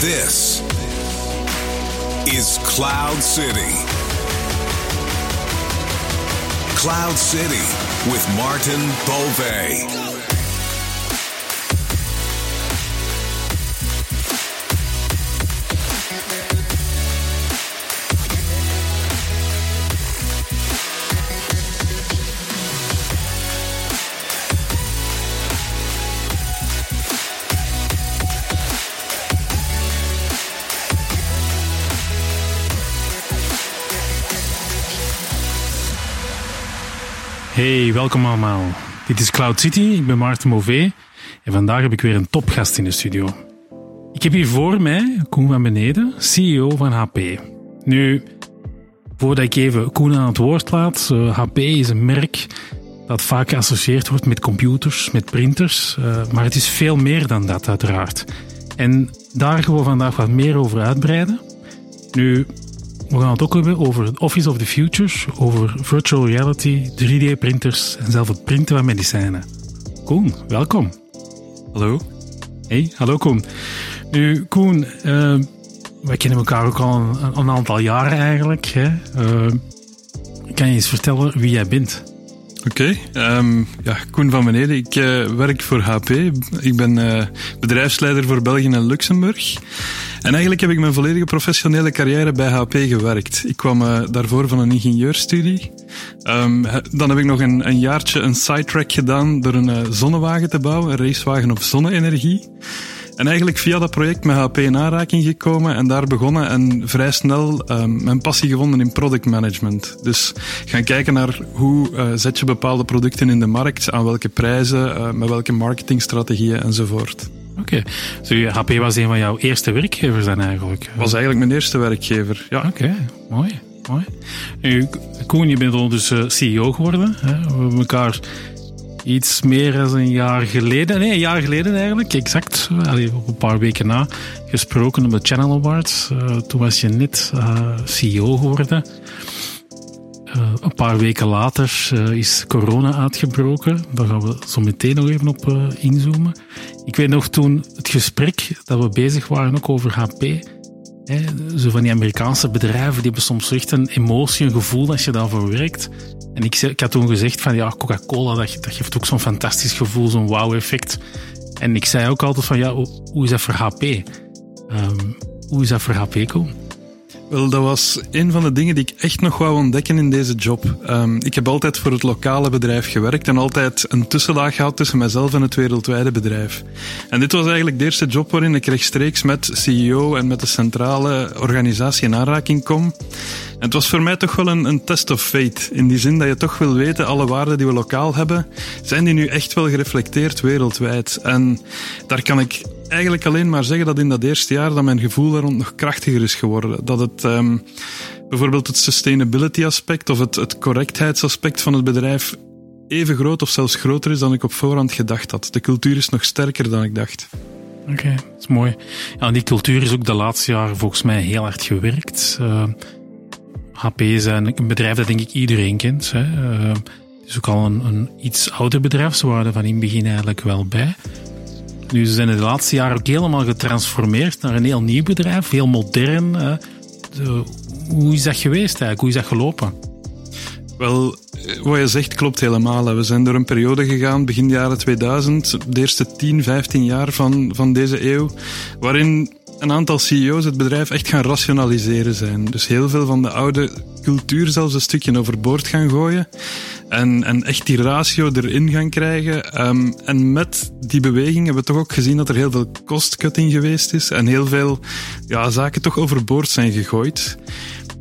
This is Cloud City. Cloud City with Martin Bove. Hey, welkom allemaal. Dit is Cloud City, ik ben Maarten Mauvé en vandaag heb ik weer een topgast in de studio. Ik heb hier voor mij Koen van Beneden, CEO van HP. Nu, voordat ik even Koen aan het woord laat, HP eh, is een merk dat vaak geassocieerd wordt met computers, met printers, eh, maar het is veel meer dan dat uiteraard. En daar gaan we vandaag wat meer over uitbreiden. Nu, we gaan het ook hebben over het Office of the Future, over virtual reality, 3D-printers en zelf het printen van medicijnen. Koen, welkom. Hallo. Hey, hallo Koen. Nu, Koen, uh, wij kennen elkaar ook al een, een aantal jaren eigenlijk. Hè? Uh, kan je eens vertellen wie jij bent? Oké, okay, um, ehm, ja, Koen van Beneden. Ik uh, werk voor HP. Ik ben bedrijfsleider voor België en Luxemburg. En eigenlijk heb ik mijn volledige professionele carrière bij HP gewerkt. Ik kwam uh, daarvoor van een ingenieurstudie. Um, dan heb ik nog een, een jaartje een sidetrack gedaan door een zonnewagen te bouwen, een racewagen op zonne-energie. En eigenlijk via dat project met HP in aanraking gekomen en daar begonnen en vrij snel um, mijn passie gevonden in product management. Dus gaan kijken naar hoe uh, zet je bepaalde producten in de markt, aan welke prijzen, met welke marketingstrategieën enzovoort. Oké, okay. so HP was een van jouw eerste werkgevers dan eigenlijk? Was eigenlijk mijn eerste werkgever, ja. Oké, okay. mooi. Mooi. Nu, Koen, je bent ondertussen CEO geworden. Hè? We hebben elkaar iets meer dan een jaar geleden, nee, een jaar geleden eigenlijk, exact, op een paar weken na, gesproken op de Channel Awards. Uh, toen was je net uh, CEO geworden. Uh, een paar weken later is corona uitgebroken. Daar gaan we zo meteen nog even op inzoomen. Ik weet nog toen het gesprek dat we bezig waren ook over HP zo van die Amerikaanse bedrijven, die hebben soms echt een emotie, een gevoel als je daarvoor werkt. En ik, ik had toen gezegd van ja, Coca-Cola, dat, dat geeft ook zo'n fantastisch gevoel, zo'n wow-effect. En ik zei ook altijd van ja, hoe is dat voor HP? Um, hoe is dat voor HP komen? Wel, dat was een van de dingen die ik echt nog wou ontdekken in deze job. Um, ik heb altijd voor het lokale bedrijf gewerkt en altijd een tussenlaag gehad tussen mezelf en het wereldwijde bedrijf. En dit was eigenlijk de eerste job waarin ik rechtstreeks met CEO en met de centrale organisatie in aanraking kom. En het was voor mij toch wel een, een test of fate. In die zin dat je toch wil weten, alle waarden die we lokaal hebben, zijn die nu echt wel gereflecteerd wereldwijd? En daar kan ik eigenlijk alleen maar zeggen dat in dat eerste jaar dat mijn gevoel daar rond nog krachtiger is geworden. Dat het um, bijvoorbeeld het sustainability aspect of het, het correctheidsaspect van het bedrijf even groot of zelfs groter is dan ik op voorhand gedacht had. De cultuur is nog sterker dan ik dacht. Oké, dat is mooi. Ja, die cultuur is ook de laatste jaren volgens mij heel hard gewerkt. Uh, HP is een bedrijf dat denk ik iedereen kent. Hè. Uh, het is ook al een, een iets ouder bedrijf, ze waren er van in het begin eigenlijk wel bij. Nu, ze zijn de laatste jaren ook helemaal getransformeerd naar een heel nieuw bedrijf, heel modern. De, hoe is dat geweest? Hoe is dat gelopen? Wel, wat je zegt klopt helemaal. We zijn door een periode gegaan, begin jaren 2000, de eerste 10, 15 jaar van, van deze eeuw, waarin een aantal CEO's het bedrijf echt gaan rationaliseren zijn. Dus heel veel van de oude cultuur zelfs een stukje overboord gaan gooien. En, en echt die ratio erin gaan krijgen. Um, en met die beweging hebben we toch ook gezien dat er heel veel cost-cutting geweest is. En heel veel ja, zaken toch overboord zijn gegooid.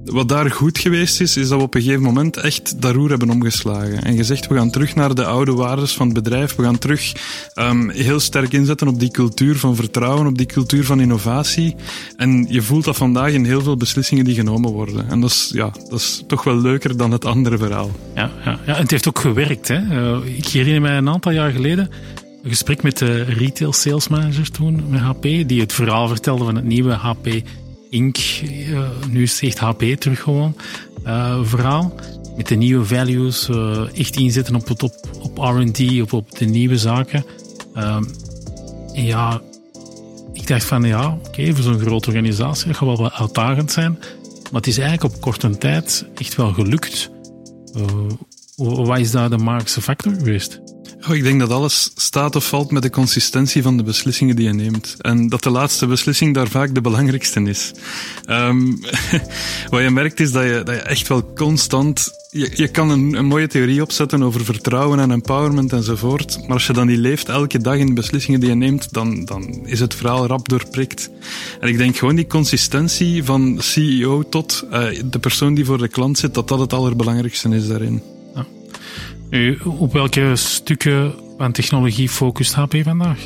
Wat daar goed geweest is, is dat we op een gegeven moment echt dat roer hebben omgeslagen. En gezegd, we gaan terug naar de oude waarden van het bedrijf. We gaan terug um, heel sterk inzetten op die cultuur van vertrouwen, op die cultuur van innovatie. En je voelt dat vandaag in heel veel beslissingen die genomen worden. En dat is, ja, dat is toch wel leuker dan het andere verhaal. Ja, ja, ja en het heeft ook gewerkt. Hè? Uh, ik herinner mij een aantal jaar geleden een gesprek met de retail sales manager toen, met HP, die het verhaal vertelde van het nieuwe HP Inc. Uh, nu is het echt HP terug gewoon. Uh, verhaal. Met de nieuwe values. Uh, echt inzetten op, op, R&D, op, op de nieuwe zaken. ja, ik dacht van ja, oké, voor zo'n grote organisatie, dat gaat wel wat uitdagend zijn. Maar het is eigenlijk op korte tijd echt wel gelukt. Wat is daar de magische factor geweest? Oh, ik denk dat alles staat of valt met de consistentie van de beslissingen die je neemt. En dat de laatste beslissing daar vaak de belangrijkste is. Um, wat je merkt is dat je, dat je echt wel constant. Je, je kan een, mooie theorie opzetten over vertrouwen en empowerment enzovoort. Maar als je dan die leeft elke dag in de beslissingen die je neemt, dan, dan is het verhaal rap doorprikt. En ik denk gewoon die consistentie van CEO tot uh, de persoon die voor de klant zit, dat dat het allerbelangrijkste is daarin. Op welke stukken van technologie focust HP vandaag?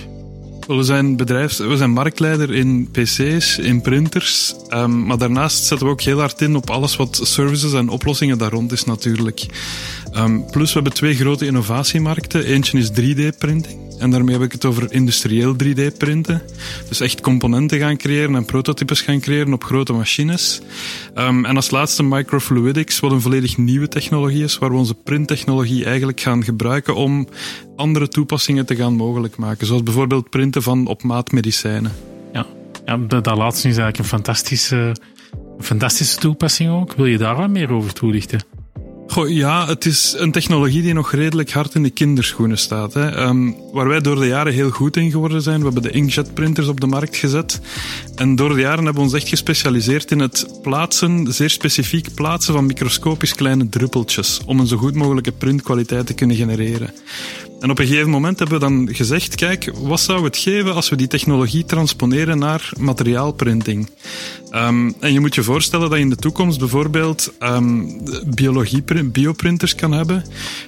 We zijn, bedrijfs, we zijn marktleider in PC's, in printers. Um, maar daarnaast zetten we ook heel hard in op alles wat services en oplossingen daar rond is natuurlijk. Um, plus we hebben twee grote innovatiemarkten. Eentje is 3D-printing. En daarmee heb ik het over industrieel 3D-printen. Dus echt componenten gaan creëren en prototypes gaan creëren op grote machines. Um, en als laatste microfluidics, wat een volledig nieuwe technologie is, waar we onze printtechnologie eigenlijk gaan gebruiken om andere toepassingen te gaan mogelijk maken. Zoals bijvoorbeeld printen van op maat medicijnen. Ja, ja dat, dat laatste is eigenlijk een fantastische, fantastische toepassing ook. Wil je daar wat meer over toelichten? Goh, ja, het is een technologie die nog redelijk hard in de kinderschoenen staat. Hè. Um, waar wij door de jaren heel goed in geworden zijn. We hebben de inkjet printers op de markt gezet. En door de jaren hebben we ons echt gespecialiseerd in het plaatsen, zeer specifiek plaatsen van microscopisch kleine druppeltjes. Om een zo goed mogelijke printkwaliteit te kunnen genereren. En op een gegeven moment hebben we dan gezegd, kijk, wat zou het geven als we die technologie transponeren naar materiaalprinting? Um, en je moet je voorstellen dat je in de toekomst bijvoorbeeld biologie, bioprinters kan hebben,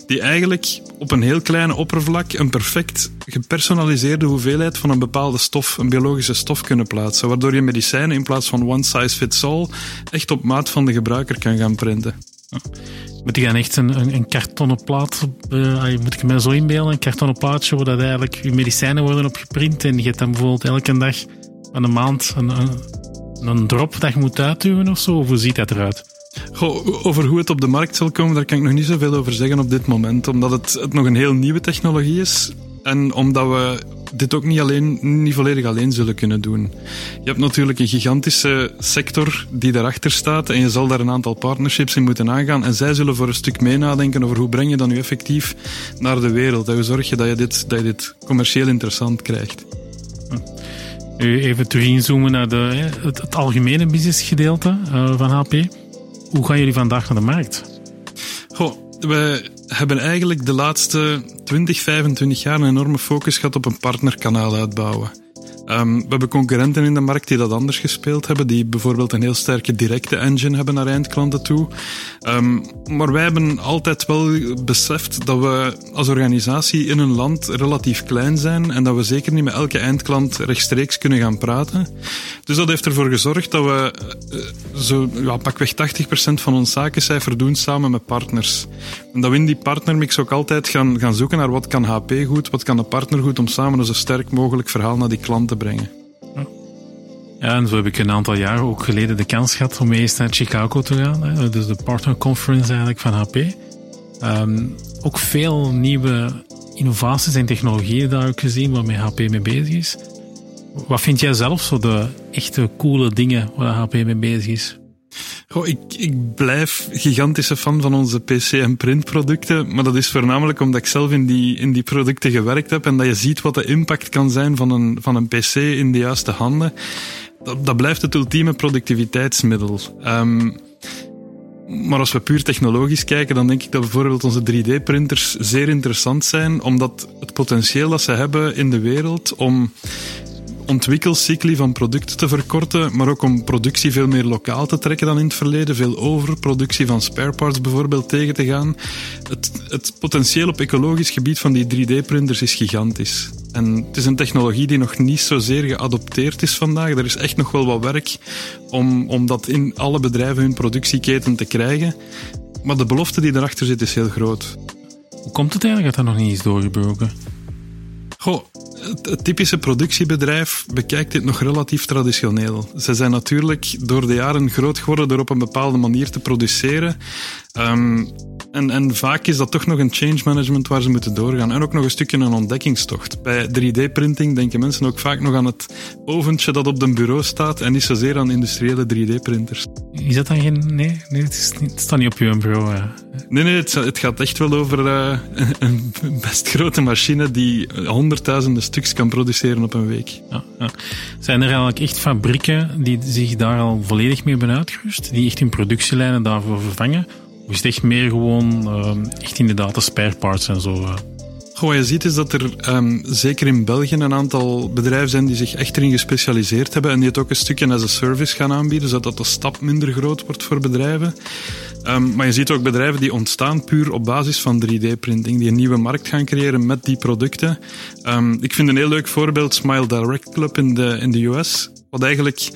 die eigenlijk op een heel kleine oppervlak een perfect gepersonaliseerde hoeveelheid van een bepaalde stof, een biologische stof kunnen plaatsen, waardoor je medicijnen in plaats van one size fits all echt op maat van de gebruiker kan gaan printen. Moet je dan echt een, een, een kartonnen plaat, uh, moet ik me zo inbeelden, een kartonnen plaatje waar dat eigenlijk je medicijnen worden op geprint en je hebt dan bijvoorbeeld elke dag van een maand een, een, een drop dat je moet uitduwen of zo? Of hoe ziet dat eruit? Goh, over hoe het op de markt zal komen, daar kan ik nog niet zoveel over zeggen op dit moment. Omdat het, het nog een heel nieuwe technologie is. En omdat we dit ook niet, alleen, niet volledig alleen zullen kunnen doen. Je hebt natuurlijk een gigantische sector die daarachter staat en je zal daar een aantal partnerships in moeten aangaan. En zij zullen voor een stuk mee nadenken over hoe breng je dat nu effectief naar de wereld. En hoe zorg je dat je dit, dat je dit commercieel interessant krijgt. Even terug inzoomen naar de, het, het algemene businessgedeelte uh, van HP. Hoe gaan jullie vandaag naar de markt? Goh, we hebben eigenlijk de laatste 20, 25 jaar een enorme focus gehad op een partnerkanaal uitbouwen. Um, we hebben concurrenten in de markt die dat anders gespeeld hebben, die bijvoorbeeld een heel sterke directe engine hebben naar eindklanten toe. Um, maar wij hebben altijd wel beseft dat we als organisatie in een land relatief klein zijn en dat we zeker niet met elke eindklant rechtstreeks kunnen gaan praten. Dus dat heeft ervoor gezorgd dat we uh, zo ja, pakweg 80% van ons zakencijfer doen samen met partners. En dat we in die partnermix ook altijd gaan, gaan zoeken naar wat kan HP goed, wat kan de partner goed om samen een zo sterk mogelijk verhaal naar die klant te brengen. Ja, en zo heb ik een aantal jaren ook geleden de kans gehad om eens naar Chicago te gaan. Dus de partner conference eigenlijk van HP. Ehm, ook veel nieuwe innovaties en technologieën daar ook gezien waarmee HP mee bezig is. Wat vind jij zelf zo de echte coole dingen waar HP mee bezig is? Ik, ik blijf gigantische fan van onze PC- en printproducten, maar dat is voornamelijk omdat ik zelf in die, in die producten gewerkt heb en dat je ziet wat de impact kan zijn van een, van een PC in de juiste handen. Dat, dat blijft het ultieme productiviteitsmiddel. Um, maar als we puur technologisch kijken, dan denk ik dat bijvoorbeeld onze 3D-printers zeer interessant zijn, omdat het potentieel dat ze hebben in de wereld om ontwikkelcycli van producten te verkorten, maar ook om productie veel meer lokaal te trekken dan in het verleden, veel overproductie van spare parts bijvoorbeeld tegen te gaan. Het, het potentieel op ecologisch gebied van die 3D-printers is gigantisch. En het is een technologie die nog niet zozeer geadopteerd is vandaag. Er is echt nog wel wat werk om, om dat in alle bedrijven hun productieketen te krijgen. Maar de belofte die erachter zit is heel groot. Hoe komt het eigenlijk dat dat nog niet is doorgebroken? Goh, het typische productiebedrijf bekijkt dit nog relatief traditioneel. Ze zijn natuurlijk door de jaren groot geworden door op een bepaalde manier te produceren. Ehm, en, en vaak is dat toch nog een change management waar ze moeten doorgaan. En ook nog een stukje een ontdekkingstocht. Bij 3D-printing denken mensen ook vaak nog aan het oventje dat op de bureau staat en niet zozeer aan industriële 3D-printers. Is dat dan geen... Nee, nee het, is niet, het staat niet op uw bureau. Nee, nee, het, het, gaat echt wel over uh, een best grote machine die honderdduizenden stuks kan produceren op een week. Ja, ja. Zijn er eigenlijk echt fabrieken die zich daar al volledig mee hebben uitgerust? Die echt hun productielijnen daarvoor vervangen? Is het echt meer gewoon uh, echt inderdaad de spare parts en zo? Uh. wat je ziet is dat er um, zeker in België een aantal bedrijven zijn die zich echt erin gespecialiseerd hebben en die het ook een stukje as a service gaan aanbieden, zodat de stap minder groot wordt voor bedrijven. Um, maar je ziet ook bedrijven die ontstaan puur op basis van 3D-printing, die een nieuwe markt gaan creëren met die producten. Ik vind een heel leuk voorbeeld Smile Direct Club in de, in de US, wat eigenlijk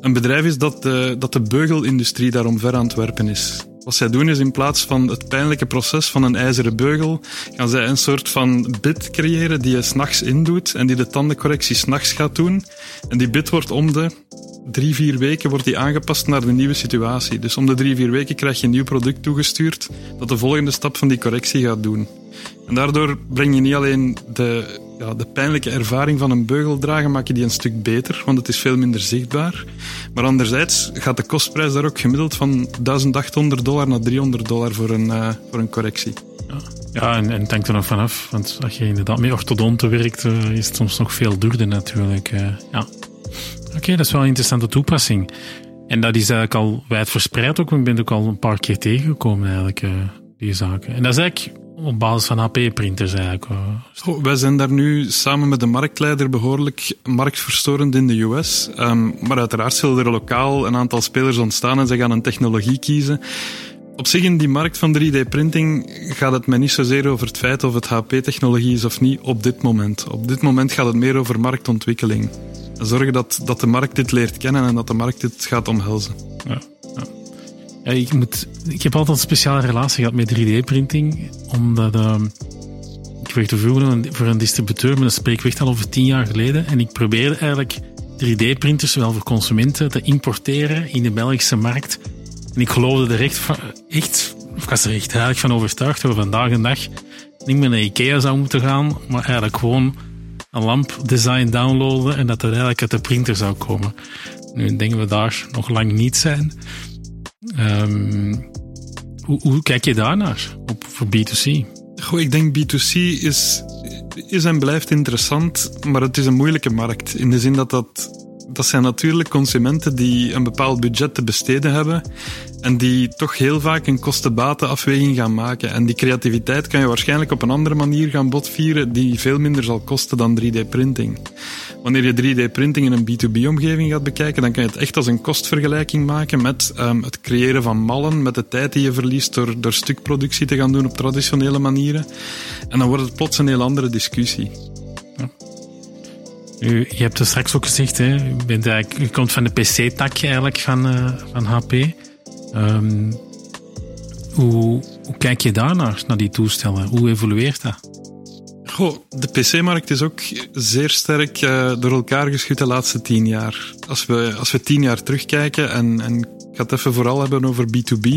een bedrijf is dat de, dat de beugelindustrie daarom ver aan het werpen is. Wat zij doen is in plaats van het pijnlijke proces van een ijzeren beugel, gaan zij een soort van bit creëren die je s'nachts indoet en die de tandencorrectie s'nachts gaat doen. En die bit wordt om de drie, vier weken wordt die aangepast naar de nieuwe situatie. Dus om de drie, vier weken krijg je een nieuw product toegestuurd dat de volgende stap van die correctie gaat doen. En daardoor breng je niet alleen de, ja, de pijnlijke ervaring van een beugel dragen, maak je die een stuk beter, want het is veel minder zichtbaar. Maar anderzijds gaat de kostprijs daar ook gemiddeld van 1800 dollar naar 300 dollar voor een, uh, voor een correctie. Ja, ja en, en het hangt er nog vanaf, want als je inderdaad met orthodonten werkt, uh, is het soms nog veel duurder natuurlijk. Uh, ja. Oké, dat is wel een interessante toepassing. En dat is eigenlijk al wijdverspreid ook. Ik ben ook al een paar keer tegengekomen eigenlijk, die zaken. En dat is eigenlijk op basis van HP-printers eigenlijk. Oh, wij zijn daar nu samen met de marktleider behoorlijk marktverstorend in de US. Um, ehm, maar uiteraard zullen er lokaal een aantal spelers ontstaan en ze gaan een technologie kiezen. Op zich in die markt van 3D-printing gaat het mij niet zozeer over het feit of het HP-technologie is of niet op dit moment. Op dit moment gaat het meer over marktontwikkeling. Zorgen dat, dat de markt dit leert kennen en dat de markt dit gaat omhelzen. Ja. Ja, ik, moet, ik heb altijd een speciale relatie gehad met 3D-printing, omdat uh, ik werkte vroeger voor een distributeur, maar dat spreek ik echt al over tien jaar geleden. En ik probeerde eigenlijk 3D-printers, zowel voor consumenten, te importeren in de Belgische markt. En ik geloofde er echt, van, echt ik was er echt van overtuigd dat we vandaag een dag niet meer naar Ikea zou moeten gaan, maar eigenlijk gewoon een lampdesign downloaden en dat het eigenlijk uit de printer zou komen. Nu denken we daar nog lang niet zijn. Hoe, hoe, kijk je daarnaar op, voor B2C? Goh, ik denk B2C is, is en blijft interessant, maar het is een moeilijke markt. In de zin dat dat, dat zijn natuurlijk consumenten die een bepaald budget te besteden hebben en die toch heel vaak een kosten-batenafweging gaan maken. En die creativiteit kan je waarschijnlijk op een andere manier gaan botvieren die veel minder zal kosten dan 3D-printing. Wanneer je 3D-printing in een B2B-omgeving gaat bekijken, dan kan je het echt als een kostvergelijking maken met um, het creëren van mallen, met de tijd die je verliest door, door stukproductie te gaan doen op traditionele manieren. En dan wordt het plots een heel andere discussie. Ja. Je hebt het straks ook gezegd, hè, bent komt van de PC-tak eigenlijk van, uh, van HP. Um, hoe, hoe kijk je daarnaar, naar die toestellen? Hoe evolueert dat? Goh, de PC-markt is ook zeer sterk uh, door elkaar geschud de laatste tien jaar. Als we, als we tien jaar terugkijken, en, en ik ga het even vooral hebben over B2B.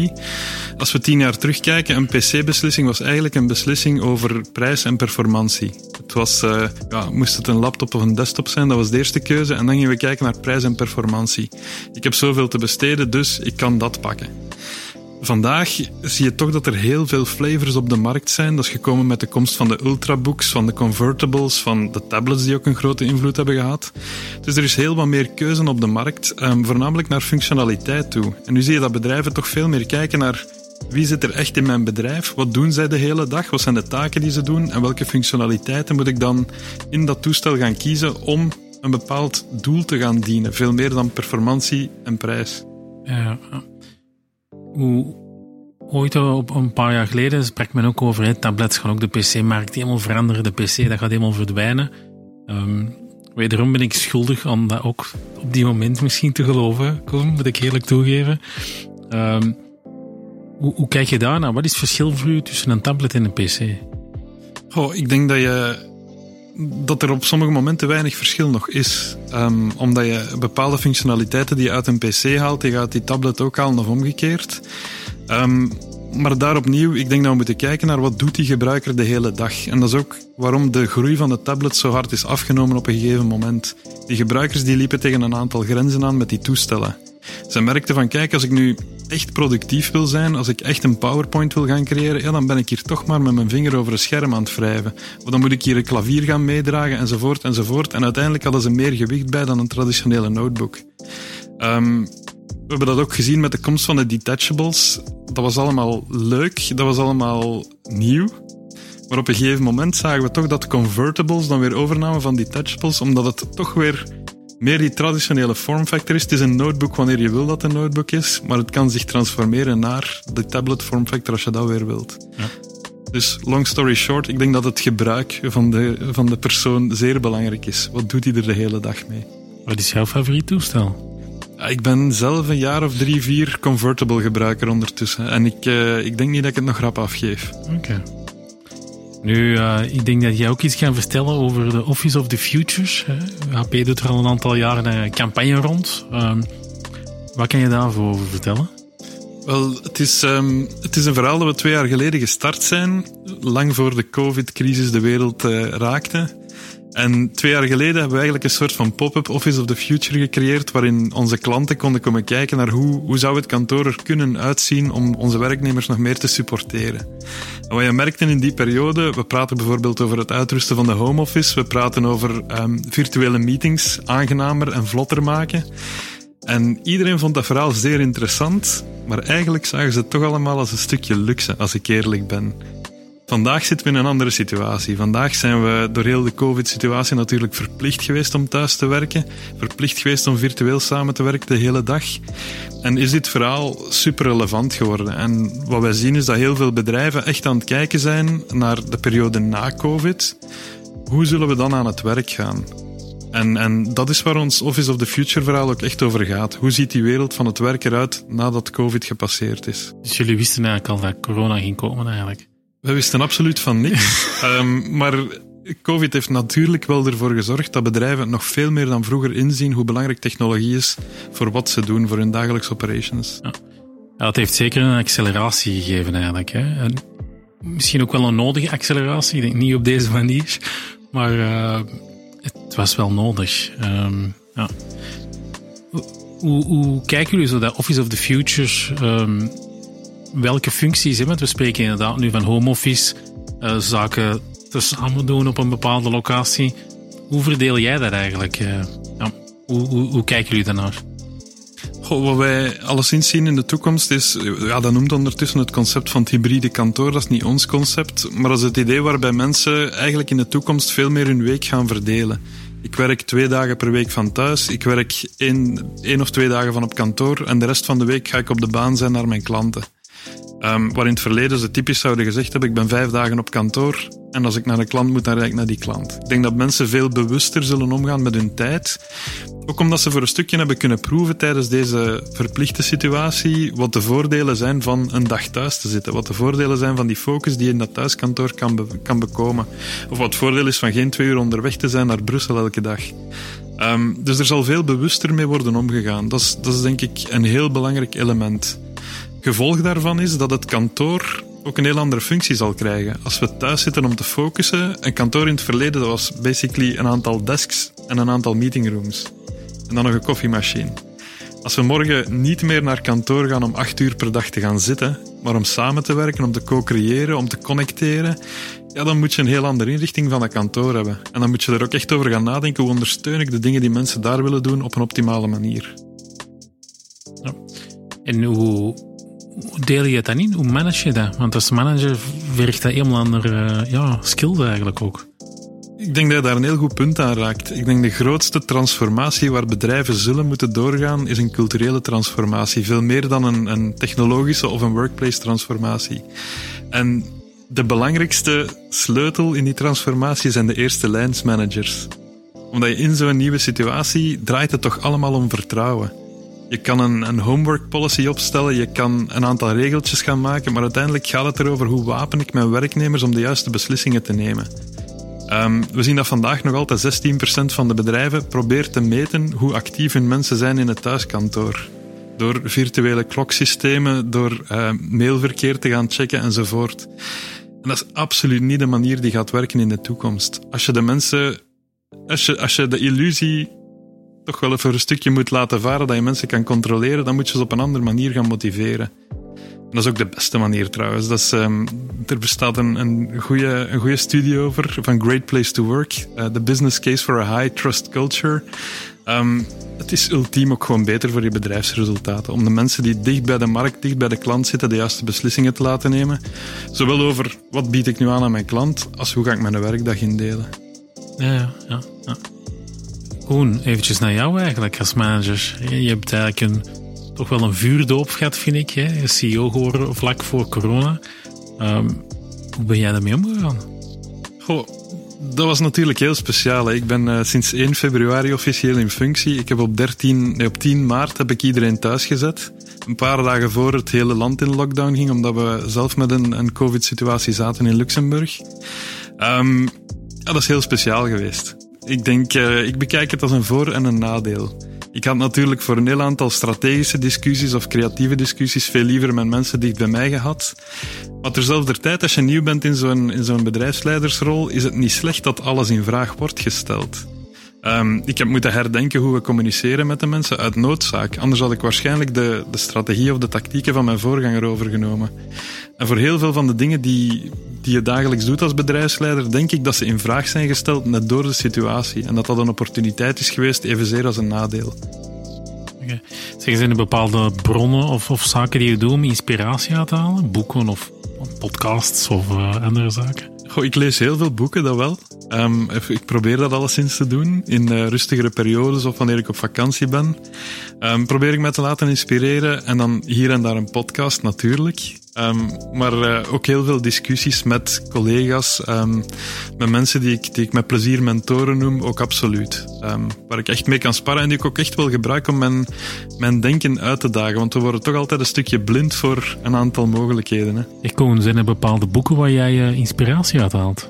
Als we tien jaar terugkijken, een PC-beslissing was eigenlijk een beslissing over prijs en performantie. Het was, uh, ja, moest het een laptop of een desktop zijn, dat was de eerste keuze. En dan gingen we kijken naar prijs en performantie. Ik heb zoveel te besteden, dus ik kan dat pakken. Vandaag zie je toch dat er heel veel flavors op de markt zijn. Dat is gekomen met de komst van de ultrabooks, van de convertibles, van de tablets die ook een grote invloed hebben gehad. Dus er is heel wat meer keuze op de markt, um, voornamelijk naar functionaliteit toe. En nu zie je dat bedrijven toch veel meer kijken naar wie zit er echt in mijn bedrijf? Wat doen zij de hele dag? Wat zijn de taken die ze doen? En welke functionaliteiten moet ik dan in dat toestel gaan kiezen om een bepaald doel te gaan dienen? Veel meer dan performantie en prijs. Ja, hoe ooit op een paar jaar geleden sprak men ook over, hè, tablets gaan ook de PC-markt helemaal veranderen. De PC dat gaat helemaal verdwijnen. Um, wederom ben ik schuldig om dat ook op die moment misschien te geloven, Koen, moet ik eerlijk toegeven. Um, hoe, hoe, kijk je daarnaar? Wat is het verschil voor u tussen een tablet en een PC? Oh, ik denk dat je dat er op sommige momenten weinig verschil nog is. Um, omdat je bepaalde functionaliteiten die je uit een PC haalt, die gaat die tablet ook halen of omgekeerd. Um, maar daar opnieuw, ik denk dat we moeten kijken naar wat doet die gebruiker de hele dag. En dat is ook waarom de groei van de tablet zo hard is afgenomen op een gegeven moment. Die gebruikers die liepen tegen een aantal grenzen aan met die toestellen. Ze merkten van, kijk, als ik nu echt productief wil zijn, als ik echt een PowerPoint wil gaan creëren, ja, dan ben ik hier toch maar met mijn vinger over een scherm aan het wrijven. Of dan moet ik hier een klavier gaan meedragen, enzovoort, enzovoort. En uiteindelijk hadden ze meer gewicht bij dan een traditionele notebook. Um, we hebben dat ook gezien met de komst van de detachables. Dat was allemaal leuk, dat was allemaal nieuw. Maar op een gegeven moment zagen we toch dat convertibles dan weer overnamen van detachables, omdat het toch weer meer die traditionele vormfactor is. Het is een notebook wanneer je wil dat het een notebook is, maar het kan zich transformeren naar de tablet vormfactor als je dat weer wilt. Ja. Dus long story short, ik denk dat het gebruik van de, van de persoon zeer belangrijk is. Wat doet hij er de hele dag mee? Wat is jouw favoriet toestel? Ik ben zelf een jaar of drie, vier convertible gebruiker ondertussen. En ik, uh, ik denk niet dat ik het nog rap afgeef. Oké. Nu, uh, ik denk dat jij ook iets gaat vertellen over de Office of the Futures. HP doet er al een aantal jaren een campagne rond. Uh, wat kan je daarover vertellen? Wel, het is, um, het is een verhaal dat we twee jaar geleden gestart zijn, lang voor de COVID-crisis de wereld uh, raakte. En twee jaar geleden hebben we eigenlijk een soort van pop-up Office of the Future gecreëerd, waarin onze klanten konden komen kijken naar hoe, hoe zou het kantoor er kunnen uitzien om onze werknemers nog meer te supporteren. En wat je merkte in die periode, we praten bijvoorbeeld over het uitrusten van de home office, we praten over um, virtuele meetings aangenamer en vlotter maken. En iedereen vond dat verhaal zeer interessant, maar eigenlijk zagen ze het toch allemaal als een stukje luxe, als ik eerlijk ben. Vandaag zitten we in een andere situatie. Vandaag zijn we door heel de COVID-situatie natuurlijk verplicht geweest om thuis te werken. Verplicht geweest om virtueel samen te werken de hele dag. En is dit verhaal super relevant geworden. En wat wij zien is dat heel veel bedrijven echt aan het kijken zijn naar de periode na COVID. Hoe zullen we dan aan het werk gaan? En, en dat is waar ons Office of the Future verhaal ook echt over gaat. Hoe ziet die wereld van het werk eruit nadat COVID gepasseerd is? Dus jullie wisten eigenlijk al dat corona ging komen eigenlijk? We wisten absoluut van niks. um, maar COVID heeft natuurlijk wel ervoor gezorgd dat bedrijven nog veel meer dan vroeger inzien hoe belangrijk technologie is voor wat ze doen, voor hun dagelijkse operations. Ja. ja het heeft zeker een acceleratie gegeven eigenlijk. Hè? En misschien ook wel een nodige acceleratie, ik denk niet op deze manier, maar uh, het was wel nodig. Um, ja. Hoe, hoe, kijken jullie zo dat Office of the Future um, welke functies. Hè? Want we spreken inderdaad nu van home office, uh, zaken te samen doen op een bepaalde locatie. Hoe verdeel jij dat eigenlijk? Uh, ja, hoe, hoe, kijken jullie daarnaar? Goh, wat wij alleszins zien in de toekomst is, ja, dat noemt ondertussen het concept van het hybride kantoor. Dat is niet ons concept, maar dat is het idee waarbij mensen eigenlijk in de toekomst veel meer hun week gaan verdelen. Ik werk twee dagen per week van thuis. Ik werk één of twee dagen van op kantoor. En de rest van de week ga ik op de baan zijn naar mijn klanten. Um, waar in het verleden ze typisch zouden gezegd hebben, ik ben vijf dagen op kantoor en als ik naar een klant moet, dan rijd ik naar die klant. Ik denk dat mensen veel bewuster zullen omgaan met hun tijd. Ook omdat ze voor een stukje hebben kunnen proeven tijdens deze verplichte situatie wat de voordelen zijn van een dag thuis te zitten. Wat de voordelen zijn van die focus die je in dat thuiskantoor kan, kan bekomen. Of wat het voordeel is van geen twee uur onderweg te zijn naar Brussel elke dag. Um, dus er zal veel bewuster mee worden omgegaan. Dat is, dat is denk ik een heel belangrijk element. Gevolg daarvan is dat het kantoor ook een heel andere functie zal krijgen. Als we thuis zitten om te focussen, een kantoor in het verleden was basically een aantal desks en een aantal meetingrooms. En dan nog een koffiemachine. Als we morgen niet meer naar kantoor gaan om acht uur per dag te gaan zitten, maar om samen te werken, om te co-creëren, om te connecteren, ja, dan moet je een heel andere inrichting van dat kantoor hebben. En dan moet je er ook echt over gaan nadenken, hoe ondersteun ik de dingen die mensen daar willen doen op een optimale manier. Ja. En hoe, hoe deel je het dan in? Hoe manage je dat? Want als manager vergt dat helemaal andere uh, ja, skills eigenlijk ook. Ik denk dat je daar een heel goed punt aan raakt. Ik denk de grootste transformatie waar bedrijven zullen moeten doorgaan is een culturele transformatie. Veel meer dan een, een technologische of een workplace transformatie. En de belangrijkste sleutel in die transformatie zijn de eerste lijnsmanagers. Omdat je in zo'n nieuwe situatie draait het toch allemaal om vertrouwen. Je kan een, een homework policy opstellen, je kan een aantal regeltjes gaan maken, maar uiteindelijk gaat het erover hoe wapen ik mijn werknemers om de juiste beslissingen te nemen. Um, we zien dat vandaag nog altijd 16% van de bedrijven probeert te meten hoe actief hun mensen zijn in het thuiskantoor. door virtuele kloksystemen, door uh, mailverkeer te gaan checken enzovoort. En dat is absoluut niet de manier die gaat werken in de toekomst. Als je de mensen, als je, als je de illusie toch wel even een stukje moet laten varen dat je mensen kan controleren, dan moet je ze op een andere manier gaan motiveren. En dat is ook de beste manier trouwens. Dat is, um, er bestaat een, een, goede, een goede studie over van Great Place to Work, The Business Case for a High Trust Culture. Um, het is ultiem ook gewoon beter voor je bedrijfsresultaten. Om de mensen die dicht bij de markt, dicht bij de klant zitten, de juiste beslissingen te laten nemen. Zowel over wat bied ik nu aan aan mijn klant, als hoe ga ik mijn werkdag indelen. Ja, ja, ja. ja. Koen, eventjes naar jou eigenlijk als manager. Je hebt eigenlijk een, toch wel een vuurdoop gehad, vind ik. Hè? CEO geworden vlak voor corona. Um, hoe ben jij daarmee omgegaan? Dat was natuurlijk heel speciaal. Ik ben uh, sinds 1 februari officieel in functie. Ik heb op, 13, nee, op 10 maart heb ik iedereen thuis gezet. Een paar dagen voor het hele land in lockdown ging, omdat we zelf met een, een COVID-situatie zaten in Luxemburg. Um, ja, dat is heel speciaal geweest. Ik denk, uh, ik bekijk het als een voor- en een nadeel. Ik had natuurlijk voor een heel aantal strategische discussies of creatieve discussies veel liever met mensen dicht bij mij gehad. Maar terzelfde tijd, als je nieuw bent in zo'n, in zo'n bedrijfsleidersrol, is het niet slecht dat alles in vraag wordt gesteld. Um, ik heb moeten herdenken hoe we communiceren met de mensen uit noodzaak. Anders had ik waarschijnlijk de, de strategie of de tactieken van mijn voorganger overgenomen. En voor heel veel van de dingen die, die je dagelijks doet als bedrijfsleider, denk ik dat ze in vraag zijn gesteld net door de situatie. En dat dat een opportuniteit is geweest, evenzeer als een nadeel. Zijn er bepaalde bronnen of, of zaken die je doet om inspiratie uit te halen? Boeken of podcasts of uh, andere zaken? Goh, ik lees heel veel boeken, dat wel. Um, ik probeer dat alleszins te doen in uh, rustigere periodes of wanneer ik op vakantie ben. Um, probeer ik me te laten inspireren en dan hier en daar een podcast natuurlijk. Um, maar uh, ook heel veel discussies met collega's, um, met mensen die ik, die ik met plezier mentoren noem, ook absoluut. Um, waar ik echt mee kan sparren en die ik ook echt wil gebruiken om mijn, mijn denken uit te dagen. Want we worden toch altijd een stukje blind voor een aantal mogelijkheden. Hè. Ik kon, zijn er bepaalde boeken waar jij uh, inspiratie uit haalt?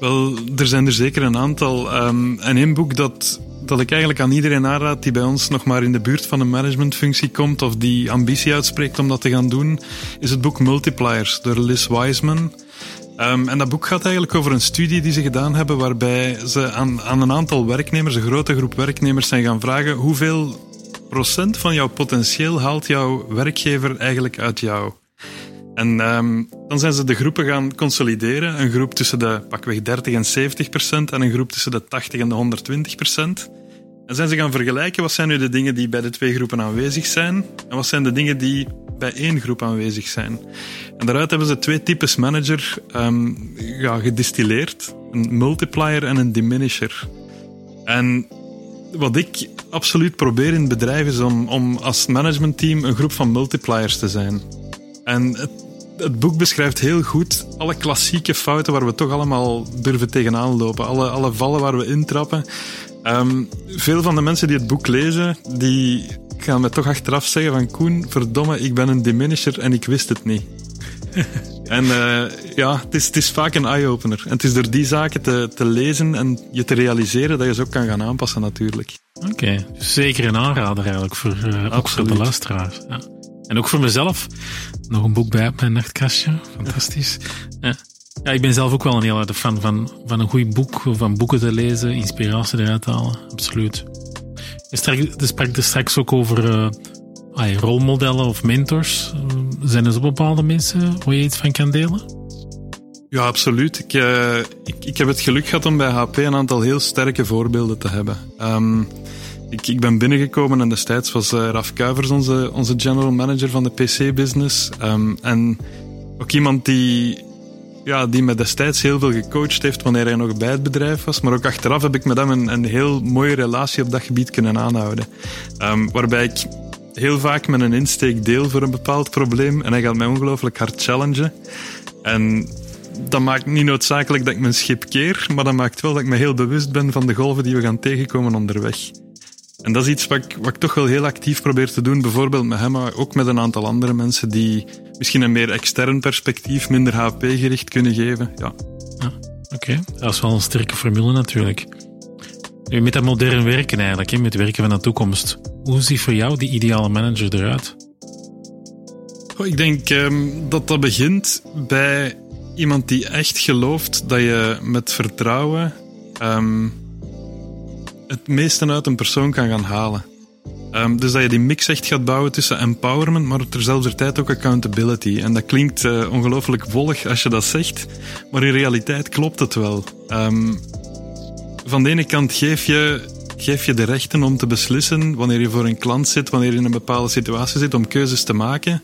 Wel, er zijn er zeker een aantal. en één boek dat dat ik eigenlijk aan iedereen aanraad die bij ons nog maar in de buurt van een managementfunctie komt of die ambitie uitspreekt om dat te gaan doen, is het boek Multipliers door Liz Wiseman. Um, en dat boek gaat eigenlijk over een studie die ze gedaan hebben waarbij ze aan, aan een aantal werknemers, een grote groep werknemers, zijn gaan vragen hoeveel procent van jouw potentieel haalt jouw werkgever eigenlijk uit jou? En um, dan zijn ze de groepen gaan consolideren. Een groep tussen de pakweg 30 en 70 procent en een groep tussen de 80 en de 120 procent. En zijn ze gaan vergelijken wat zijn nu de dingen die bij de twee groepen aanwezig zijn en wat zijn de dingen die bij één groep aanwezig zijn. En daaruit hebben ze twee types manager um, ja, gedistilleerd. Een multiplier en een diminisher. En wat ik absoluut probeer in het bedrijf is om, om als managementteam een groep van multipliers te zijn. En het, het, boek beschrijft heel goed alle klassieke fouten waar we toch allemaal durven tegenaan lopen. Alle, alle vallen waar we intrappen. Um, veel van de mensen die het boek lezen, die gaan me toch achteraf zeggen van Koen, verdomme, ik ben een diminisher en ik wist het niet. en uh, ja, het is, het is vaak een eye-opener. En het is door die zaken te, te lezen en je te realiseren dat je ze ook kan gaan aanpassen natuurlijk. Oké, okay. zeker een aanrader eigenlijk voor, uh, ook voor de luisteraars. Ja. En ook voor mezelf. Nog een boek bij op mijn nachtkastje. Fantastisch. Ja. ja. ik ben zelf ook wel een heel harde fan van, van een goed boek, van boeken te lezen, inspiratie eruit te halen. Absoluut. Je sprak er straks ook over uh, rolmodellen of mentors. Zijn er zo bepaalde mensen waar je iets van kan delen? Ja, absoluut. Ik, uh, ik, ik, heb het geluk gehad om bij HP een aantal heel sterke voorbeelden te hebben. Um, ik, ik ben binnengekomen en destijds was uh, Raf Kuivers onze, onze general manager van de PC-business. Um, en ook iemand die, ja, die me destijds heel veel gecoacht heeft wanneer hij nog bij het bedrijf was. Maar ook achteraf heb ik met hem een, een heel mooie relatie op dat gebied kunnen aanhouden. Um, waarbij ik heel vaak met een insteek deel voor een bepaald probleem en hij gaat mij ongelooflijk hard challengen. En dat maakt niet noodzakelijk dat ik mijn schip keer, maar dat maakt wel dat ik me heel bewust ben van de golven die we gaan tegenkomen onderweg. En dat is iets wat ik, wat ik toch wel heel actief probeer te doen, bijvoorbeeld met hem, maar ook met een aantal andere mensen die misschien een meer extern perspectief, minder HP-gericht kunnen geven. Ja. ja Oké, okay. dat is wel een sterke formule natuurlijk. Nu, met dat modern werken eigenlijk, hè, met werken van de toekomst. Hoe ziet voor jou die ideale manager eruit? Oh, ik denk um, dat dat begint bij iemand die echt gelooft dat je met vertrouwen um, het meeste uit een persoon kan gaan halen. Um, dus dat je die mix echt gaat bouwen tussen empowerment, maar terzelfde tijd ook accountability. En dat klinkt uh, ongelooflijk volg als je dat zegt, maar in realiteit klopt het wel. Um, van de ene kant geef je, geef je de rechten om te beslissen wanneer je voor een klant zit, wanneer je in een bepaalde situatie zit, om keuzes te maken.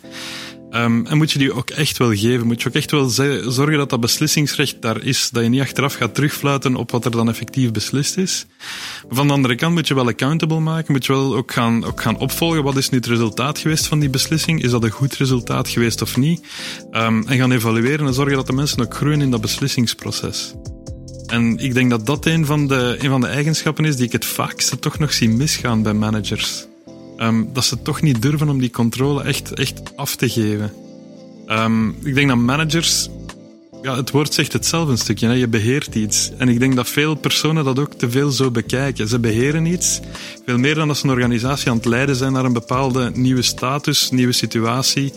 Um, en moet je die ook echt wel geven. Moet je ook echt wel zorgen dat dat beslissingsrecht daar is. Dat je niet achteraf gaat terugfluiten op wat er dan effectief beslist is. van de andere kant moet je wel accountable maken. Moet je wel ook gaan, ook gaan opvolgen. Wat is nu het resultaat geweest van die beslissing? Is dat een goed resultaat geweest of niet? Um, en gaan evalueren en zorgen dat de mensen ook groeien in dat beslissingsproces. En ik denk dat dat een van de, een van de eigenschappen is die ik het vaakste toch nog zie misgaan bij managers. Um, dat ze toch niet durven om die controle echt, echt af te geven. Um, ik denk dat managers, ja, het woord zegt het zelf een stukje, hè, je beheert iets. En ik denk dat veel personen dat ook te veel zo bekijken. Ze beheren iets, veel meer dan dat ze een organisatie aan het leiden zijn naar een bepaalde nieuwe status, nieuwe situatie,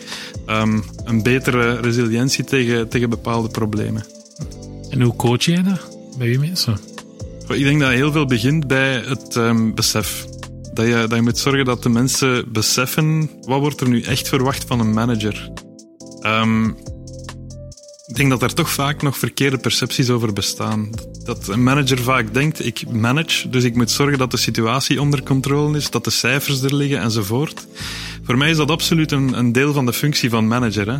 um, een betere resilientie tegen, tegen bepaalde problemen. En hoe coach je dat bij je mensen? Ik denk dat heel veel begint bij het besef dat je, dat je moet zorgen dat de mensen beseffen wat wordt er nu echt verwacht van een manager. Um, ik denk dat daar toch vaak nog verkeerde percepties over bestaan. Dat een manager vaak denkt, ik manage, dus ik moet zorgen dat de situatie onder controle is, dat de cijfers er liggen enzovoort. Voor mij is dat absoluut een, een deel van de functie van manager. Hè?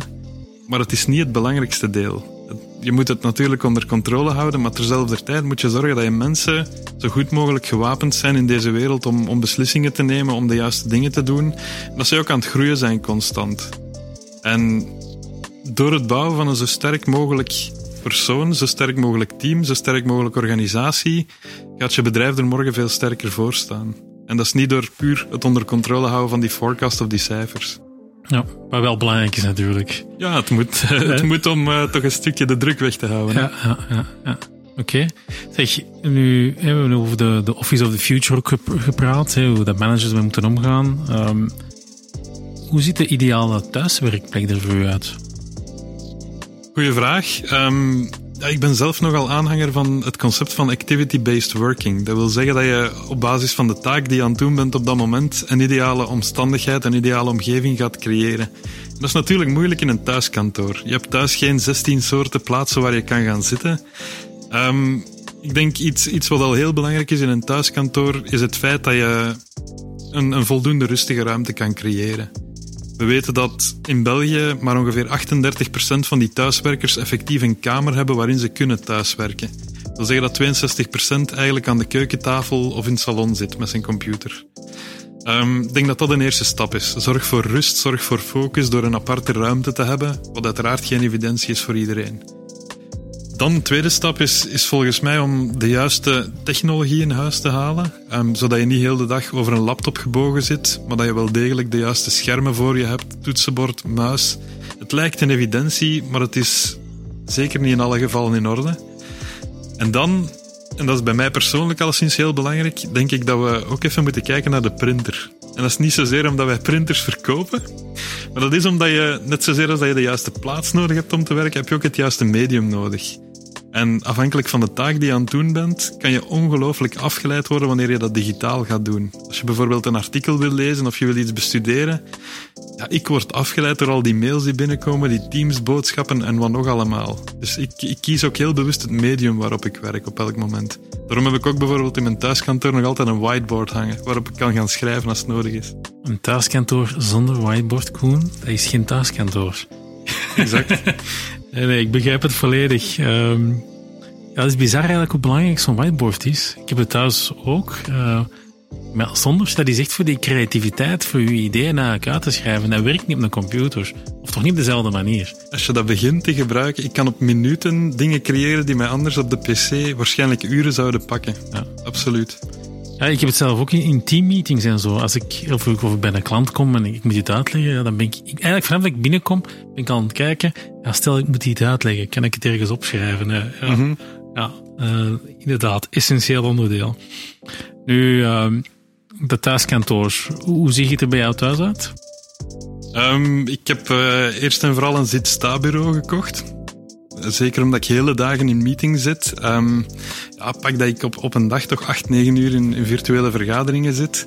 Maar het is niet het belangrijkste deel je moet het natuurlijk onder controle houden, maar terzelfde tijd moet je zorgen dat je mensen zo goed mogelijk gewapend zijn in deze wereld om, om beslissingen te nemen, om de juiste dingen te doen. Dat ze ook aan het groeien zijn constant. En door het bouwen van een zo sterk mogelijk persoon, zo sterk mogelijk team, zo sterk mogelijk organisatie, gaat je bedrijf er morgen veel sterker voor staan. En dat is niet door puur het onder controle houden van die forecast of die cijfers. Ja, maar wel belangrijk is natuurlijk. Ja, het moet, het moet om uh, toch een stukje de druk weg te houden. Ja, ja, ja. ja. Oké. Okay. Zeg, nu hebben we over de, de Office of the Future ook gepraat, hè, hoe de managers ermee moeten omgaan. Um, hoe ziet de ideale thuiswerkplek er voor u uit? Goeie vraag. Um, ik ben zelf nogal aanhanger van het concept van activity-based working. Dat wil zeggen dat je op basis van de taak die je aan het doen bent op dat moment een ideale omstandigheid, een ideale omgeving gaat creëren. Dat is natuurlijk moeilijk in een thuiskantoor. Je hebt thuis geen 16 soorten plaatsen waar je kan gaan zitten. Um, ik denk iets, iets wat al heel belangrijk is in een thuiskantoor, is het feit dat je een, een voldoende rustige ruimte kan creëren. We weten dat in België maar ongeveer 38% van die thuiswerkers effectief een kamer hebben waarin ze kunnen thuiswerken. Dat wil zeggen dat 62% eigenlijk aan de keukentafel of in het salon zit met zijn computer. Um, ik denk dat dat een eerste stap is. Zorg voor rust, zorg voor focus door een aparte ruimte te hebben, wat uiteraard geen evidentie is voor iedereen. Dan de tweede stap is, is volgens mij om de juiste technologie in huis te halen. Um, zodat je niet heel de dag over een laptop gebogen zit, maar dat je wel degelijk de juiste schermen voor je hebt, toetsenbord, muis. Het lijkt een evidentie, maar het is zeker niet in alle gevallen in orde. En dan, en dat is bij mij persoonlijk alleszins heel belangrijk, denk ik dat we ook even moeten kijken naar de printer. En dat is niet zozeer omdat wij printers verkopen, maar dat is omdat je, net zozeer als dat je de juiste plaats nodig hebt om te werken, heb je ook het juiste medium nodig. En afhankelijk van de taak die je aan het doen bent, kan je ongelooflijk afgeleid worden wanneer je dat digitaal gaat doen. Als je bijvoorbeeld een artikel wil lezen of je wil iets bestuderen, ja, ik word afgeleid door al die mails die binnenkomen, die Teams-boodschappen en wat nog allemaal. Dus ik, ik kies ook heel bewust het medium waarop ik werk op elk moment. Daarom heb ik ook bijvoorbeeld in mijn thuiskantoor nog altijd een whiteboard hangen, waarop ik kan gaan schrijven als het nodig is. Een thuiskantoor zonder whiteboard, Koen, dat is geen thuiskantoor. Exact. Nee, nee, ik begrijp het volledig. Um, ja, het is bizar eigenlijk hoe belangrijk zo'n whiteboard is. Ik heb het thuis ook. Uh, maar zonder dat is echt voor die creativiteit, voor je ideeën naar uit te schrijven. Dat werkt niet op een computer. Of toch niet op dezelfde manier. Als je dat begint te gebruiken, ik kan op minuten dingen creëren die mij anders op de pc waarschijnlijk uren zouden pakken. Ja, absoluut. Ja, ik heb het zelf ook in, teammeetings en zo. Als ik, of, ik, bij een klant kom en ik moet iets uitleggen, dan ben ik, eigenlijk vanaf dat ik binnenkom, ben ik aan het kijken. Ja, stel ik moet iets uitleggen, kan ik het ergens opschrijven? Ja, mhm. Ja, uh, inderdaad, essentieel onderdeel. Nu, uh, de thuiskantoor, hoe ziet het er bij jou thuis uit? Um, ik heb uh, eerst en vooral een zit-sta-bureau gekocht. Zeker omdat ik hele dagen in meeting zit. Um, ja, pak dat ik op, op een dag toch 8, 9 uur in, virtuele vergaderingen zit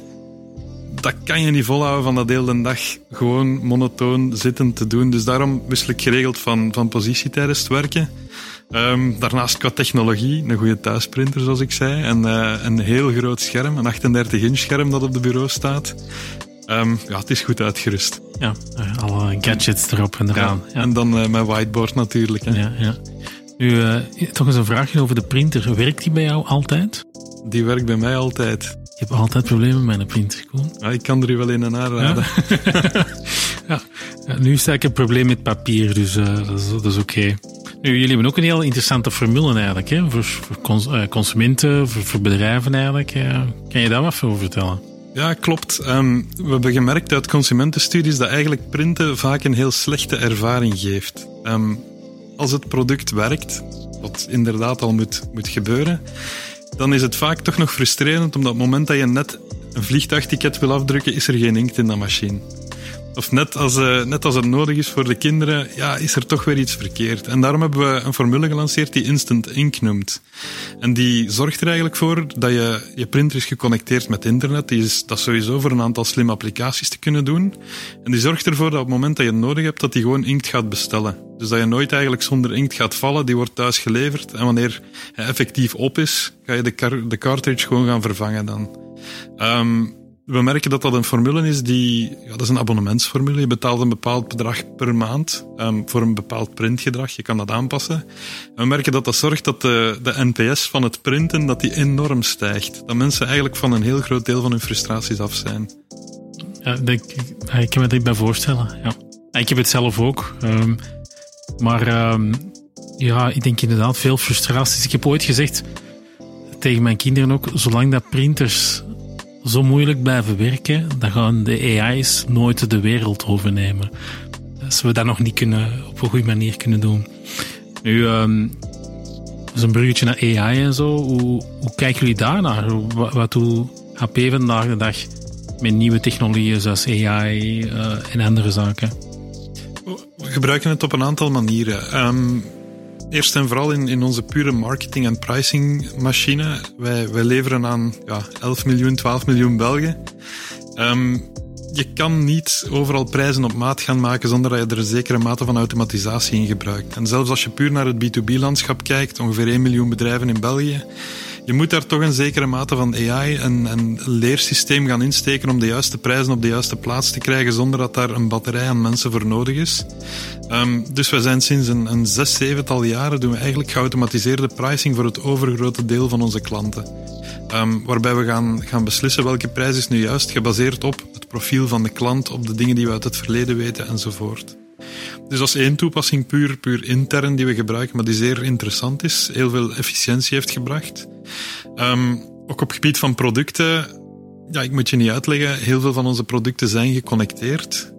dat kan je niet volhouden van dat heel de dag gewoon monotoon zitten te doen. Dus daarom wissel ik geregeld van, van positie tijdens het werken. Um, daarnaast qua technologie, een goede thuisprinter zoals ik zei. En uh, een heel groot scherm, een 38 inch scherm dat op de bureau staat. Um, ja, het is goed uitgerust. Ja, uh, alle gadgets erop en eraan. Ja, En dan uh, mijn whiteboard natuurlijk. Hè. Ja, ja. Nu, toch eens een vraagje over de printer. Werkt die bij jou altijd? Die werkt bij mij altijd. Je hebt altijd problemen met een printer, Koen. Ja, ik kan er u wel in een aanraden. Ja? ja. nu sta ik een probleem met papier, dus uh, dat is, dat is oké. Okay. Nu, jullie hebben ook een heel interessante formule eigenlijk, hè? voor, voor cons consumenten, voor, voor, bedrijven eigenlijk. Kan je daar wat over vertellen? Ja, klopt. Um, we hebben gemerkt uit consumentenstudies dat eigenlijk printen vaak een heel slechte ervaring geeft. Um, als het product werkt, wat inderdaad al moet, moet gebeuren, dan is het vaak toch nog frustrerend, omdat op het moment dat je net een vliegtuigticket wil afdrukken, is er geen inkt in dat machine. Of net als, uh, net als het nodig is voor de kinderen, ja, is er toch weer iets verkeerd. En daarom hebben we een formule gelanceerd die Instant Ink noemt. En die zorgt er eigenlijk voor dat je, je printer is geconnecteerd met internet. Die is dat sowieso voor een aantal slimme applicaties te kunnen doen. En die zorgt ervoor dat op het moment dat je het nodig hebt, dat die gewoon inkt gaat bestellen. Dus dat je nooit eigenlijk zonder inkt gaat vallen, die wordt thuis geleverd. En wanneer hij effectief op is, ga je de, de cartridge gewoon gaan vervangen dan. Um, we merken dat dat een formule is die, ja, dat is een abonnementsformule. Je betaalt een bepaald bedrag per maand um, voor een bepaald printgedrag. Je kan dat aanpassen. En we merken dat dat zorgt dat de, de NPS van het printen dat die enorm stijgt. Dat mensen eigenlijk van een heel groot deel van hun frustraties af zijn. Ja, ik, kan me dat bij voorstellen. Ja. Ik heb het zelf ook. Um, maar um, ja, ik denk inderdaad veel frustraties. Ik heb ooit gezegd tegen mijn kinderen ook, zolang dat printers zo moeilijk blijven werken, dan gaan de AI's nooit de wereld overnemen. Als we dat nog niet kunnen, op een goede manier kunnen doen. Nu, um, een bruggetje naar AI en zo. Hoe, kijken jullie daarnaar? Wat, wat doet HP vandaag de dag met nieuwe technologieën zoals AI uh, en andere zaken? We gebruiken het op een aantal manieren. Um, Eerst en vooral in, in onze pure marketing- en pricingmachine. Wij, wij leveren aan ja, 11 miljoen, 12 miljoen Belgen. Um, je kan niet overal prijzen op maat gaan maken zonder dat je er een zekere mate van automatisatie in gebruikt. En zelfs als je puur naar het B2B-landschap kijkt, ongeveer 1 miljoen bedrijven in België, je moet daar toch een zekere mate van AI en, en leersysteem gaan insteken om de juiste prijzen op de juiste plaats te krijgen zonder dat daar een batterij aan mensen voor nodig is. Um, dus we zijn sinds een, een zes, zevental jaren doen we eigenlijk geautomatiseerde pricing voor het overgrote deel van onze klanten. Um, waarbij we gaan, gaan beslissen welke prijs is nu juist, gebaseerd op het profiel van de klant, op de dingen die we uit het verleden weten enzovoort. Dus dat is één toepassing puur, puur intern die we gebruiken, maar die zeer interessant is, heel veel efficiëntie heeft gebracht. Um, ook op het gebied van producten, ja, ik moet je niet uitleggen, heel veel van onze producten zijn geconnecteerd.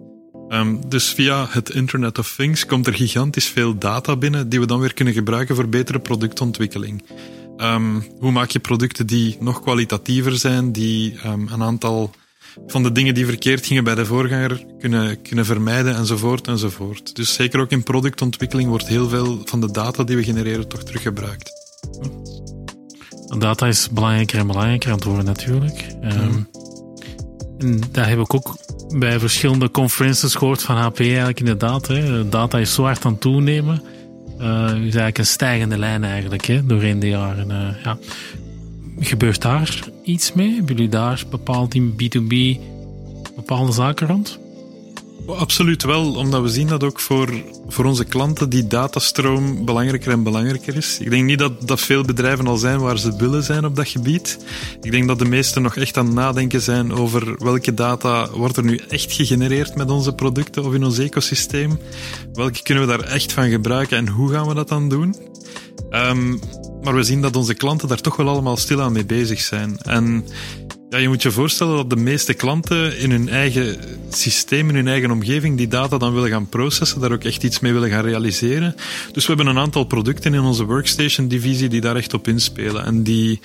Um, dus via het Internet of Things komt er gigantisch veel data binnen die we dan weer kunnen gebruiken voor betere productontwikkeling. Um, hoe maak je producten die nog kwalitatiever zijn, die een aantal van de dingen die verkeerd gingen bij de voorganger kunnen, kunnen vermijden enzovoort enzovoort. Dus zeker ook in productontwikkeling wordt heel veel van de data die we genereren toch teruggebruikt. Data is belangrijker en belangrijker aan het worden natuurlijk. Um, en daar heb ik ook bij verschillende conferences gehoord van HP eigenlijk inderdaad. Hè. Data is zo hard aan het toenemen. Uh, is eigenlijk een stijgende lijn eigenlijk hè, doorheen de jaren. Uh, ja. Gebeurt daar iets mee? Hebben jullie daar bepaald in B2B bepaalde zaken rond? Absoluut wel, omdat we zien dat ook voor, voor onze klanten die datastroom belangrijker en belangrijker is. Ik denk niet dat, dat veel bedrijven al zijn waar ze willen zijn op dat gebied. Ik denk dat de meesten nog echt aan het nadenken zijn over welke data wordt er nu echt gegenereerd met onze producten of in ons ecosysteem. Welke kunnen we daar echt van gebruiken en hoe gaan we dat dan doen? Um, maar we zien dat onze klanten daar toch wel allemaal stilaan mee bezig zijn. En Ja, je moet je voorstellen dat de meeste klanten in hun eigen systeem, in hun eigen omgeving, die data dan willen gaan processen, daar ook echt iets mee willen gaan realiseren. Dus we hebben een aantal producten in onze workstation-divisie die daar echt op inspelen. En die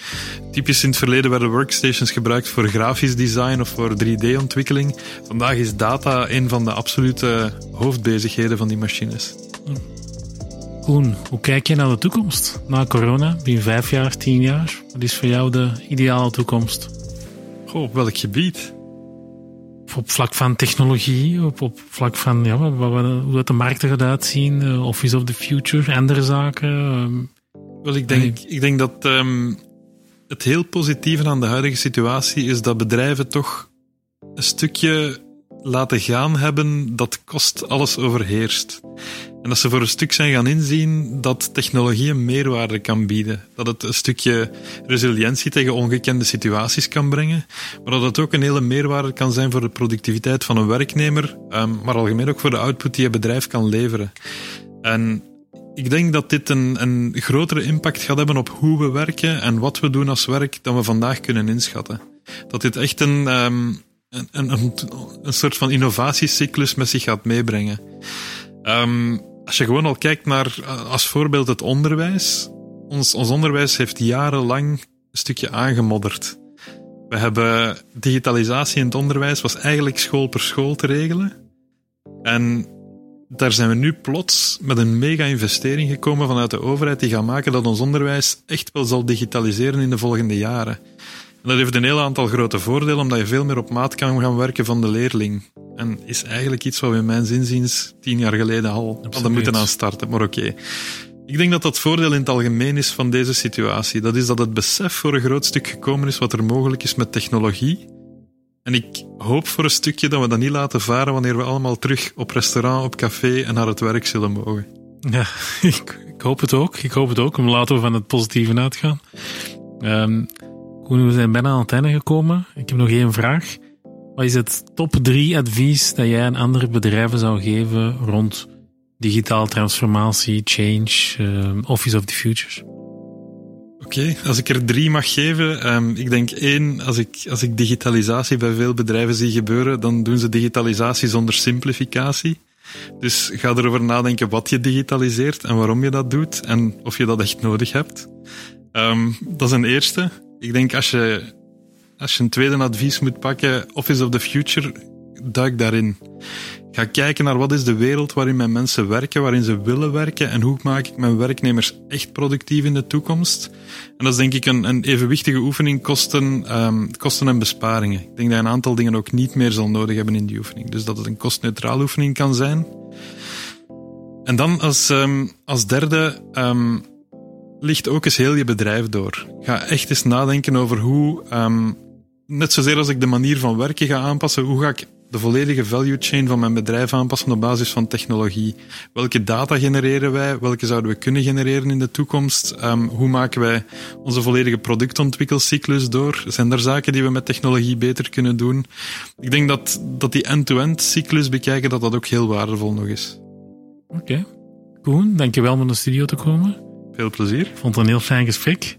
typisch in het verleden werden workstations gebruikt voor grafisch design of voor 3D-ontwikkeling. Vandaag is data een van de absolute hoofdbezigheden van die machines. Koen, hoe kijk je naar de toekomst na corona? Binnen vijf jaar, tien jaar? Wat is voor jou de ideale toekomst? Goh, op welk gebied? Op vlak van technologie, op, op vlak van ja, hoe dat de markten eruit zien, uh, Office of the Future, andere zaken. Um, Wel, ik denk, ik denk dat um, het heel positieve aan de huidige situatie is dat bedrijven toch een stukje laten gaan hebben dat kost alles overheerst. En dat ze voor een stuk zijn gaan inzien dat technologie een meerwaarde kan bieden. Dat het een stukje resilientie tegen ongekende situaties kan brengen. Maar dat het ook een hele meerwaarde kan zijn voor de productiviteit van een werknemer. Maar algemeen ook voor de output die een bedrijf kan leveren. En ik denk dat dit een, een grotere impact gaat hebben op hoe we werken en wat we doen als werk dan we vandaag kunnen inschatten. Dat dit echt een, um, een, een, soort van innovatiecyclus met zich gaat meebrengen. Um, als je gewoon al kijkt naar als voorbeeld het onderwijs. Ons, ons onderwijs heeft jarenlang een stukje aangemodderd. We hebben digitalisatie in het onderwijs was eigenlijk school per school te regelen. En daar zijn we nu plots met een mega investering gekomen vanuit de overheid die gaat maken dat ons onderwijs echt wel zal digitaliseren in de volgende jaren. En dat heeft een heel aantal grote voordelen, omdat je veel meer op maat kan gaan werken van de leerling. En is eigenlijk iets wat we in mijn zinziens tien jaar geleden al hadden moeten aanstarten. Maar oké. Okay. Ik denk dat dat voordeel in het algemeen is van deze situatie. Dat is dat het besef voor een groot stuk gekomen is wat er mogelijk is met technologie. En ik hoop voor een stukje dat we dat niet laten varen wanneer we allemaal terug op restaurant, op café en naar het werk zullen mogen. Ja, ik, ik hoop het ook. Ik hoop het ook. Om laten we van het positieve uitgaan. Um, we zijn bijna aan het einde gekomen. Ik heb nog één vraag. Wat is het top 3 advies dat jij aan andere bedrijven zou geven rond digitaal transformatie, change, uh, Office of the Future? Oké, als ik er drie mag geven. Um, ik denk één, als ik, als ik digitalisatie bij veel bedrijven zie gebeuren, dan doen ze digitalisatie zonder simplificatie. Dus ga erover nadenken wat je digitaliseert en waarom je dat doet en of je dat echt nodig hebt. Um, dat is een eerste. Ik denk als je, als je een tweede advies moet pakken, Office of the Future, duik daarin. Ga kijken naar wat is de wereld waarin mijn mensen werken, waarin ze willen werken en hoe maak ik mijn werknemers echt productief in de toekomst. En dat is denk ik een, een evenwichtige oefening kosten, um, kosten en besparingen. Ik denk dat je een aantal dingen ook niet meer zal nodig hebben in die oefening. Dus dat het een kostneutrale oefening kan zijn. En dan als, um, als derde, um, ligt ook eens heel je bedrijf door. Ga echt eens nadenken over hoe, um, net zozeer als ik de manier van werken ga aanpassen, hoe ga ik de volledige value chain van mijn bedrijf aanpassen op basis van technologie. Welke data genereren wij? Welke zouden we kunnen genereren in de toekomst? Um, hoe maken wij onze volledige productontwikkelcyclus door? Zijn er zaken die we met technologie beter kunnen doen? Ik denk dat, dat die end-to-end cyclus bekijken, dat dat ook heel waardevol nog is. Oké. Okay. Koen, dankjewel om naar de studio te komen. Veel plezier. Ik vond het een heel fijn gesprek.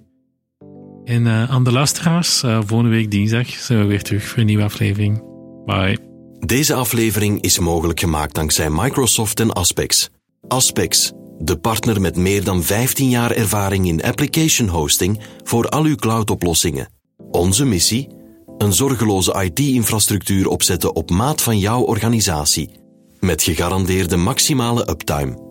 En uh, aan de luisteraars, uh, volgende week dinsdag zijn we weer terug voor een nieuwe aflevering. Bye. Deze aflevering is mogelijk gemaakt dankzij Microsoft en Aspex. Aspex, de partner met meer dan 15 jaar ervaring in application hosting voor al uw cloudoplossingen. Onze missie? Een zorgeloze IT-infrastructuur opzetten op maat van jouw organisatie. Met gegarandeerde maximale uptime